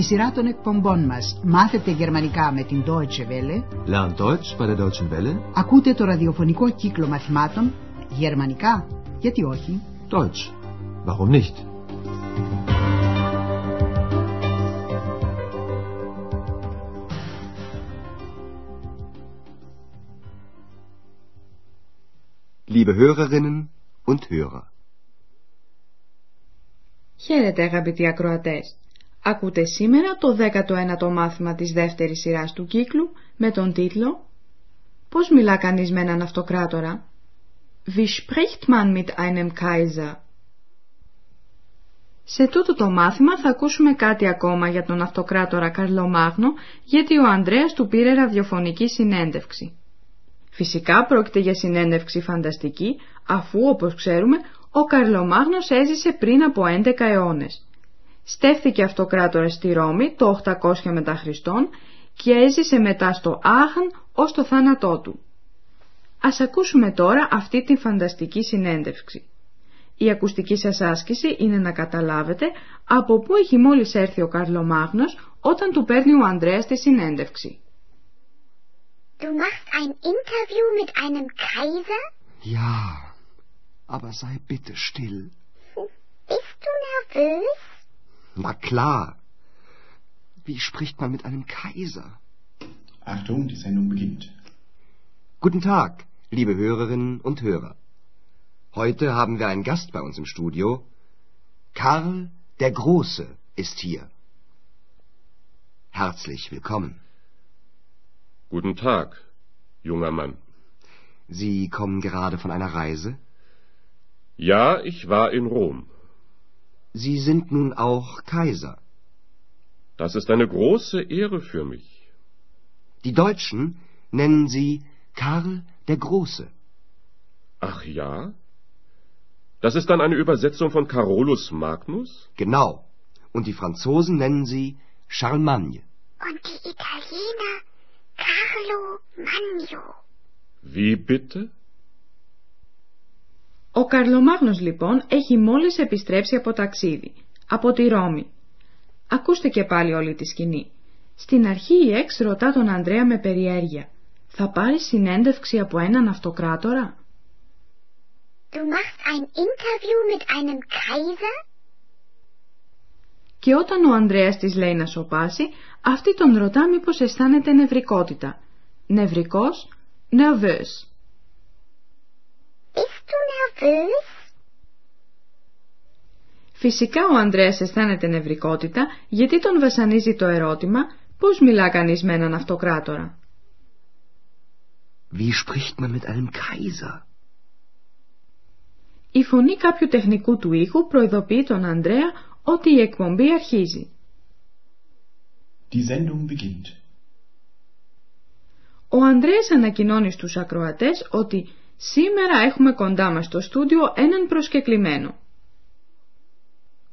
Στη σειρά των εκπομπών μας μάθετε γερμανικά με την Deutsche Welle. Lernt Deutsch bei der Deutschen Welle. Ακούτε το ραδιοφωνικό κύκλο μαθημάτων γερμανικά. Γιατί όχι; Deutsch. Warum nicht? Liebe Hörerinnen und Hörer. Χαίρετε αγαπητοί ακροατές. Ακούτε σήμερα το 19ο μάθημα της δεύτερης σειράς του κύκλου με τον τίτλο «Πώς μιλά κανείς με έναν αυτοκράτορα» Wie spricht man mit einem Kaiser? Σε τούτο το μάθημα θα ακούσουμε κάτι ακόμα για τον αυτοκράτορα Καρλομάγνο γιατί ο Ανδρέας του πήρε ραδιοφωνική συνέντευξη. Φυσικά πρόκειται για συνέντευξη φανταστική αφού όπως ξέρουμε ο Καρλομάγνος έζησε πριν από 11 αιώνες. Στέφθηκε αυτοκράτορα στη Ρώμη το 800 μετά Χριστόν και έζησε μετά στο Άχαν ως το θάνατό του. Ας ακούσουμε τώρα αυτή τη φανταστική συνέντευξη. Η ακουστική σας άσκηση είναι να καταλάβετε από πού έχει μόλις έρθει ο Καρλομάγνος όταν του παίρνει ο Ανδρέας τη συνέντευξη. Du machst ein Interview mit einem Kaiser? Ja, aber sei bitte still. Bist du nervös? Na klar. Wie spricht man mit einem Kaiser? Achtung, die Sendung beginnt. Guten Tag, liebe Hörerinnen und Hörer. Heute haben wir einen Gast bei uns im Studio. Karl der Große ist hier. Herzlich willkommen. Guten Tag, junger Mann. Sie kommen gerade von einer Reise? Ja, ich war in Rom. Sie sind nun auch Kaiser. Das ist eine große Ehre für mich. Die Deutschen nennen Sie Karl der Große. Ach ja? Das ist dann eine Übersetzung von Carolus Magnus? Genau. Und die Franzosen nennen sie Charlemagne. Und die Italiener Carlo Magno. Wie bitte? Ο Καρλομάγνος λοιπόν έχει μόλις επιστρέψει από ταξίδι, από τη Ρώμη. Ακούστε και πάλι όλη τη σκηνή. Στην αρχή η Εξ ρωτά τον Ανδρέα με περιέργεια. Θα πάρει συνέντευξη από έναν αυτοκράτορα; Du machst ein Interview mit einem Kaiser? Και όταν ο Ανδρέας της λέει να σοπάσει, αυτή τον ρωτά μήπως αισθάνεται νευρικότητα. Νευρικός, nervös. Bist du nervös? Φυσικά ο Ανδρέας αισθάνεται νευρικότητα γιατί τον βασανίζει το ερώτημα πώς μιλά κανείς με έναν αυτοκράτορα; Wie spricht man mit einem Kaiser? Η φωνή κάποιου τεχνικού του ήχου προειδοποιεί τον Ανδρέα ότι η εκπομπή αρχίζει. Die Sendung beginnt. Ο Ανδρέας ανακοινώνει στους ακροατές ότι σήμερα έχουμε κοντά μας στο στούντιο έναν προσκεκλημένο.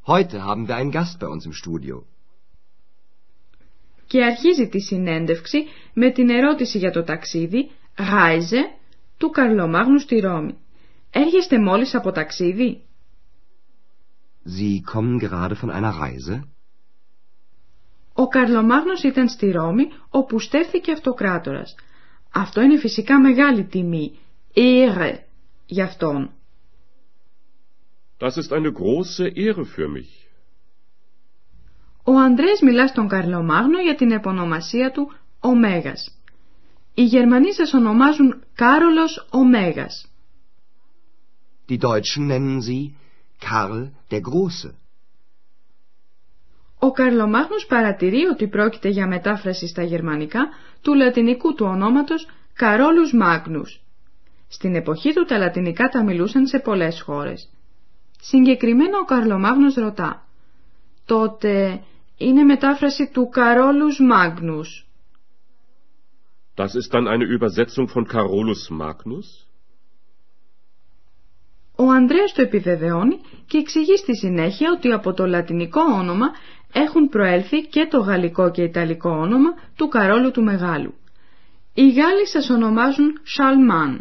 Heute haben wir einen Gast bei uns im Studio. Και αρχίζει τη συνέντευξη με την ερώτηση για το ταξίδι «Reise» του Καρλομάγνου στη Ρώμη. Έρχεστε μόλις από ταξίδι; Sie kommen gerade von einer Reise? Ο Καρλομάγνος ήταν στη Ρώμη όπου στέφθηκε αυτοκράτορας. Αυτό είναι φυσικά μεγάλη τιμή. Ehre για αυτόν. Das ist eine große Ehre für mich. Ο Ανδρέας μιλά στον Καρλομάγνο για την επωνομασία του Ωμέγας. Οι Γερμανοί σας ονομάζουν Κάρολος Ωμέγας. Die Deutschen nennen sie Karl der Große. Ο Καρλομάγνος παρατηρεί ότι πρόκειται για μετάφραση στα γερμανικά του λατινικού του ονόματος Καρόλους Μάγνους. Στην εποχή του τα λατινικά τα μιλούσαν σε πολλές χώρες. Συγκεκριμένα ο Καρλομάγνος ρωτά «Τότε είναι μετάφραση του Καρόλους Μάγνους». Das ist dann eine Übersetzung von Carolus Magnus? Ο Ανδρέας το επιβεβαιώνει και εξηγεί στη συνέχεια ότι από το λατινικό όνομα έχουν προέλθει και το γαλλικό και ιταλικό όνομα του Καρόλου του Μεγάλου. Οι Γάλλοι σας ονομάζουν Charlemagne.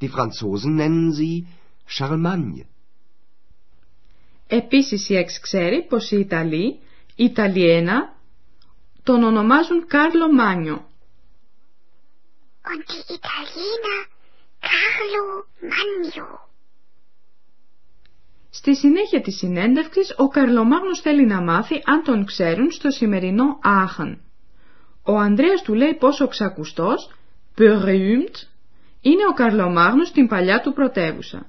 Die Franzosen nennen sie Charlemagne. Επίσης η Εξ ξέρει πως οι Ιταλοί, Ιταλιένα τον ονομάζουν Κάρλο Μάνιο. Und die Italiener Carlo Magno. Στη συνέχεια της συνέντευξης, ο Καρλομάγνος θέλει να μάθει αν τον ξέρουν στο σημερινό Άχαν. Ο Ανδρέας του λέει πόσο ξακουστός, berühmt, είναι ο Καρλομάγνος στην παλιά του πρωτεύουσα.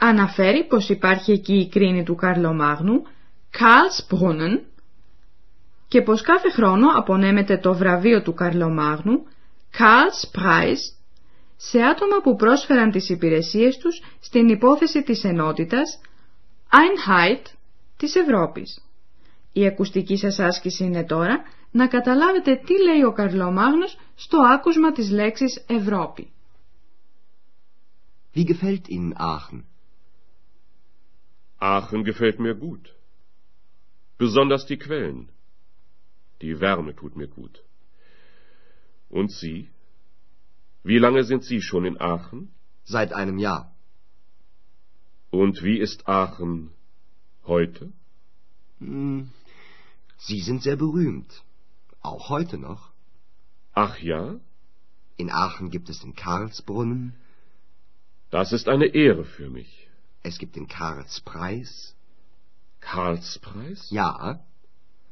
Αναφέρει πως υπάρχει εκεί η κρίνη του Καρλομάγνου, Karlsbrunnen, και πως κάθε χρόνο απονέμεται το βραβείο του Καρλομάγνου, Karlspreis, σε άτομα που πρόσφεραν τις υπηρεσίες τους στην υπόθεση της ενότητας Einheit της Ευρώπης. Η ακουστική σας άσκηση είναι τώρα να καταλάβετε τι λέει ο Καρλομάγνος στο άκουσμα της λέξης Ευρώπη. Wie gefällt Ihnen Aachen? Aachen gefällt mir gut. Besonders die Quellen. Die Wärme tut mir gut. Und Sie? Wie lange sind Sie schon in Aachen? Seit einem Jahr. Und wie ist Aachen heute? Hm, Sie sind sehr berühmt. Auch heute noch. Ach ja? In Aachen gibt es den Karlsbrunnen. Das ist eine Ehre für mich. Es gibt den Karlspreis. Karlspreis? Ja,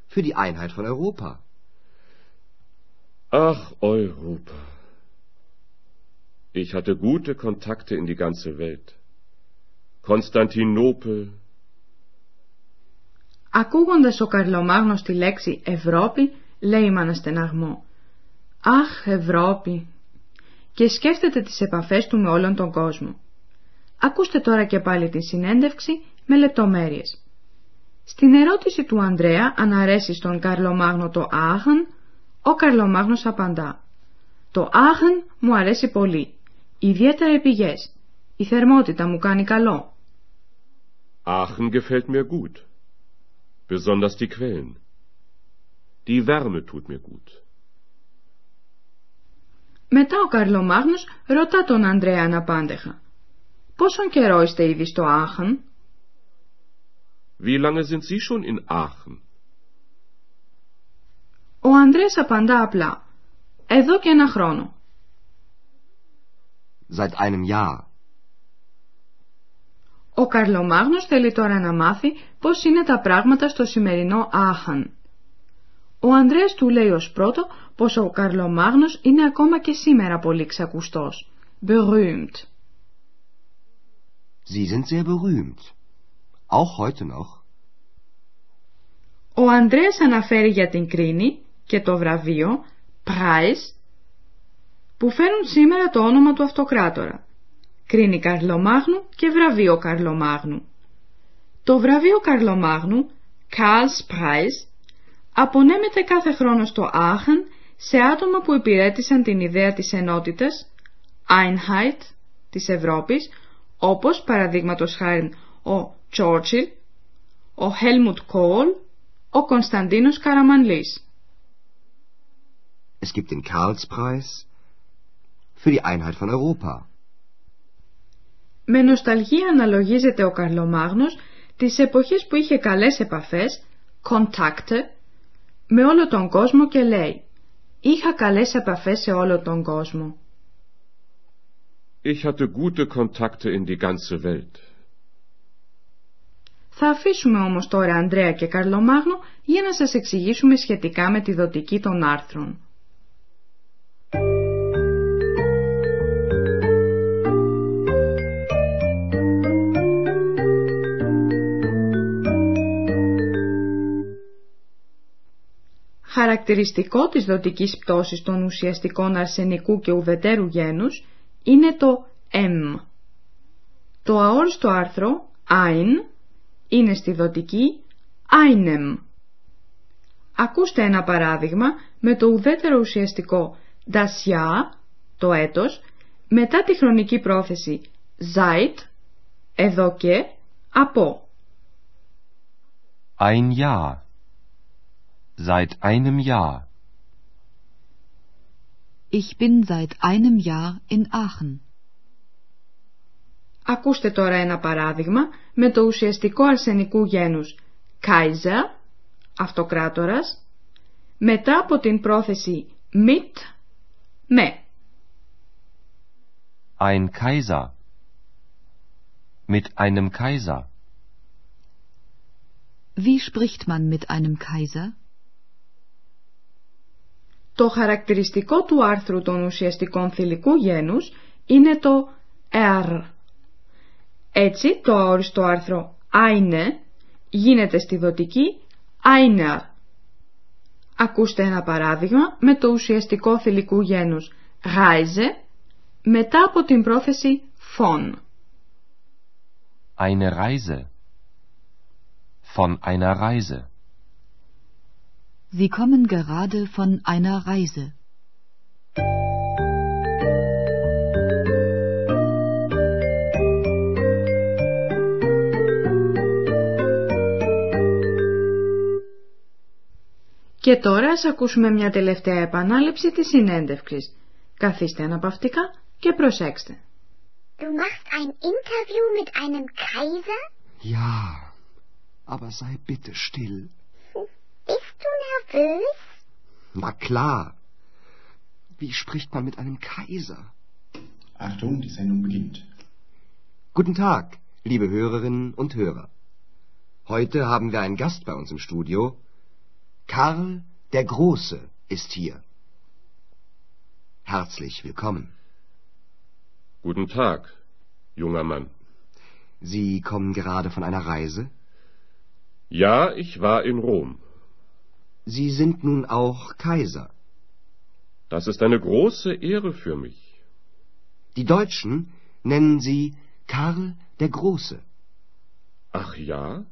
für die Einheit von Europa. Ach, Europa. Ich hatte gute Kontakte in die ganze Welt. Konstantinopel. Ακούγοντας ο Καρλομάγνος τη λέξη Ευρώπη, λέει με αναστεναγμό «Αχ, Ευρώπη» και σκέφτεται τις επαφές του με όλον τον κόσμο. Ακούστε τώρα και πάλι την συνέντευξη με λεπτομέρειες. Στην ερώτηση του Ανδρέα αν αρέσει στον Καρλομάγνο το Άχαν, ο Καρλομάγνος απαντά «Το Άχαν μου αρέσει πολύ, ιδιαίτερα οι πηγές. Η θερμότητα μου κάνει καλό». Aachen gefällt mir gut. Besonders die Quellen. Die Wärme tut mir gut. Μετά ο Καρλομάγνος ρωτά τον Ανδρέα αναπάντεχα «Πόσον καιρό είστε ήδη στο Άχαν» Wie lange sind Sie schon in Aachen? Ο Ανδρέας απαντά απλά «Εδώ και ένα χρόνο». Seit einem Jahr. Ο Καρλομάγνος θέλει τώρα να μάθει πώς είναι τα πράγματα στο σημερινό Άχαν. Ο Ανδρέας του λέει ως πρώτο πως ο Καρλομάγνος είναι ακόμα και σήμερα πολύ ξακουστός. Berühmt. Sie sind sehr berühmt. Auch heute noch. Ο Ανδρέας αναφέρει για την κρίνη και το βραβείο Preis που φέρουν σήμερα το όνομα του αυτοκράτορα. Κρίνη Καρλομάγνου και βραβείο Καρλομάγνου. Το βραβείο Καρλομάγνου, Karls Preis, απονέμεται κάθε χρόνο στο Άχαν σε άτομα που υπηρέτησαν την ιδέα της ενότητας, Einheit, της Ευρώπης, όπως παραδείγματος χάρη ο Churchill, ο Helmut Kohl, ο Κωνσταντίνος Καραμανλής. Es gibt den Karlspreis für die Einheit von Europa. Με νοσταλγία αναλογίζεται ο Καρλομάγνος τις εποχές που είχε καλές επαφές, Kontakte, με όλο τον κόσμο και λέει «Είχα καλές επαφές σε όλο τον κόσμο». Ich hatte gute Kontakte in die ganze Welt. Θα αφήσουμε όμως τώρα Ανδρέα και Καρλομάγνο για να σας εξηγήσουμε σχετικά με τη δοτική των άρθρων. Χαρακτηριστικό της δοτικής πτώσης των ουσιαστικών αρσενικού και ουδετέρου γένους είναι το M. Το αόριστο άρθρο ein είναι στη δοτική einem. Ακούστε ένα παράδειγμα με το ουδέτερο ουσιαστικό das Jahr, το έτος, μετά τη χρονική πρόθεση seit, εδώ και, από. Ein Jahr. Seit einem Jahr. Ich bin seit einem Jahr in Aachen. Ακούστε τώρα ένα παράδειγμα με το ουσιαστικό αρσενικού γένους Kaiser, αυτοκράτορας, μετά από την πρόθεση mit, με. Ein Kaiser. Mit einem Kaiser. Wie spricht man mit einem Kaiser? Το χαρακτηριστικό του άρθρου των ουσιαστικών θηλυκού γένους είναι το er. Έτσι το αόριστο άρθρο eine γίνεται στη δοτική einer. Ακούστε ένα παράδειγμα με το ουσιαστικό θηλυκού γένους Reise μετά από την πρόθεση von. Eine Reise. Von einer Reise. Sie kommen gerade von einer Reise. Και τώρα ας ακούσουμε μια τελευταία επανάληψη της συνέντευξης. Καθίστε αναπαυτικά και προσέξτε. Du machst ein Interview mit einem Kaiser? Ja, aber sei bitte still. Bist du nervös? Na klar. Wie spricht man mit einem Kaiser? Achtung, die Sendung beginnt. Guten Tag, liebe Hörerinnen und Hörer. Heute haben wir einen Gast bei uns im Studio. Karl der Große ist hier. Herzlich willkommen. Guten Tag, junger Mann. Sie kommen gerade von einer Reise? Ja, ich war in Rom. Sie sind nun auch Kaiser. Das ist eine große Ehre für mich. Die Deutschen nennen Sie Karl der Große. Ach ja?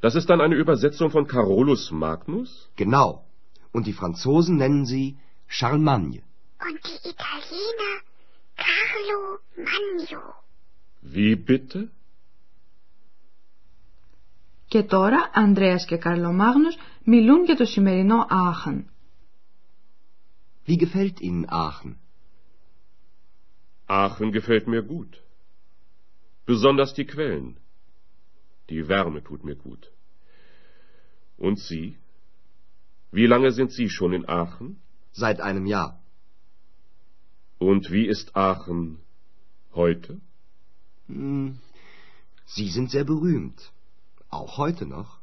Das ist dann eine Übersetzung von Carolus Magnus? Genau. Und die Franzosen nennen Sie Charlemagne. Und die Italiener Carlo Magno. Wie bitte? Και τώρα Ανδρέας και Καρλομάγνος μιλούν για το σημερινό Άχαν. Wie gefällt Ihnen Aachen? Aachen gefällt mir gut. Besonders die Quellen. Die Wärme tut mir gut. Und Sie? Wie lange sind Sie schon in Aachen? Seit einem Jahr. Und wie ist Aachen heute? Hm, Sie sind sehr berühmt. Auch heute noch.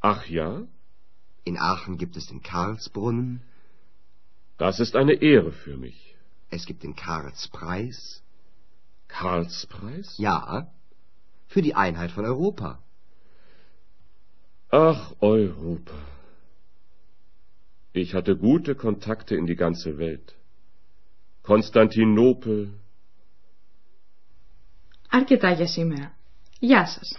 Ach ja? In Aachen gibt es den Karlsbrunnen. Das ist eine Ehre für mich. Es gibt den Karlspreis. Karlspreis? Ja, für die Einheit von Europa. Ach, Europa. Ich hatte gute Kontakte in die ganze Welt. Konstantinopel. Αρκετά για σήμερα. Γεια σας.